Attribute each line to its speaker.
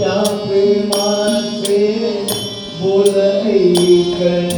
Speaker 1: या प्रेमाचे बोल ऐकणे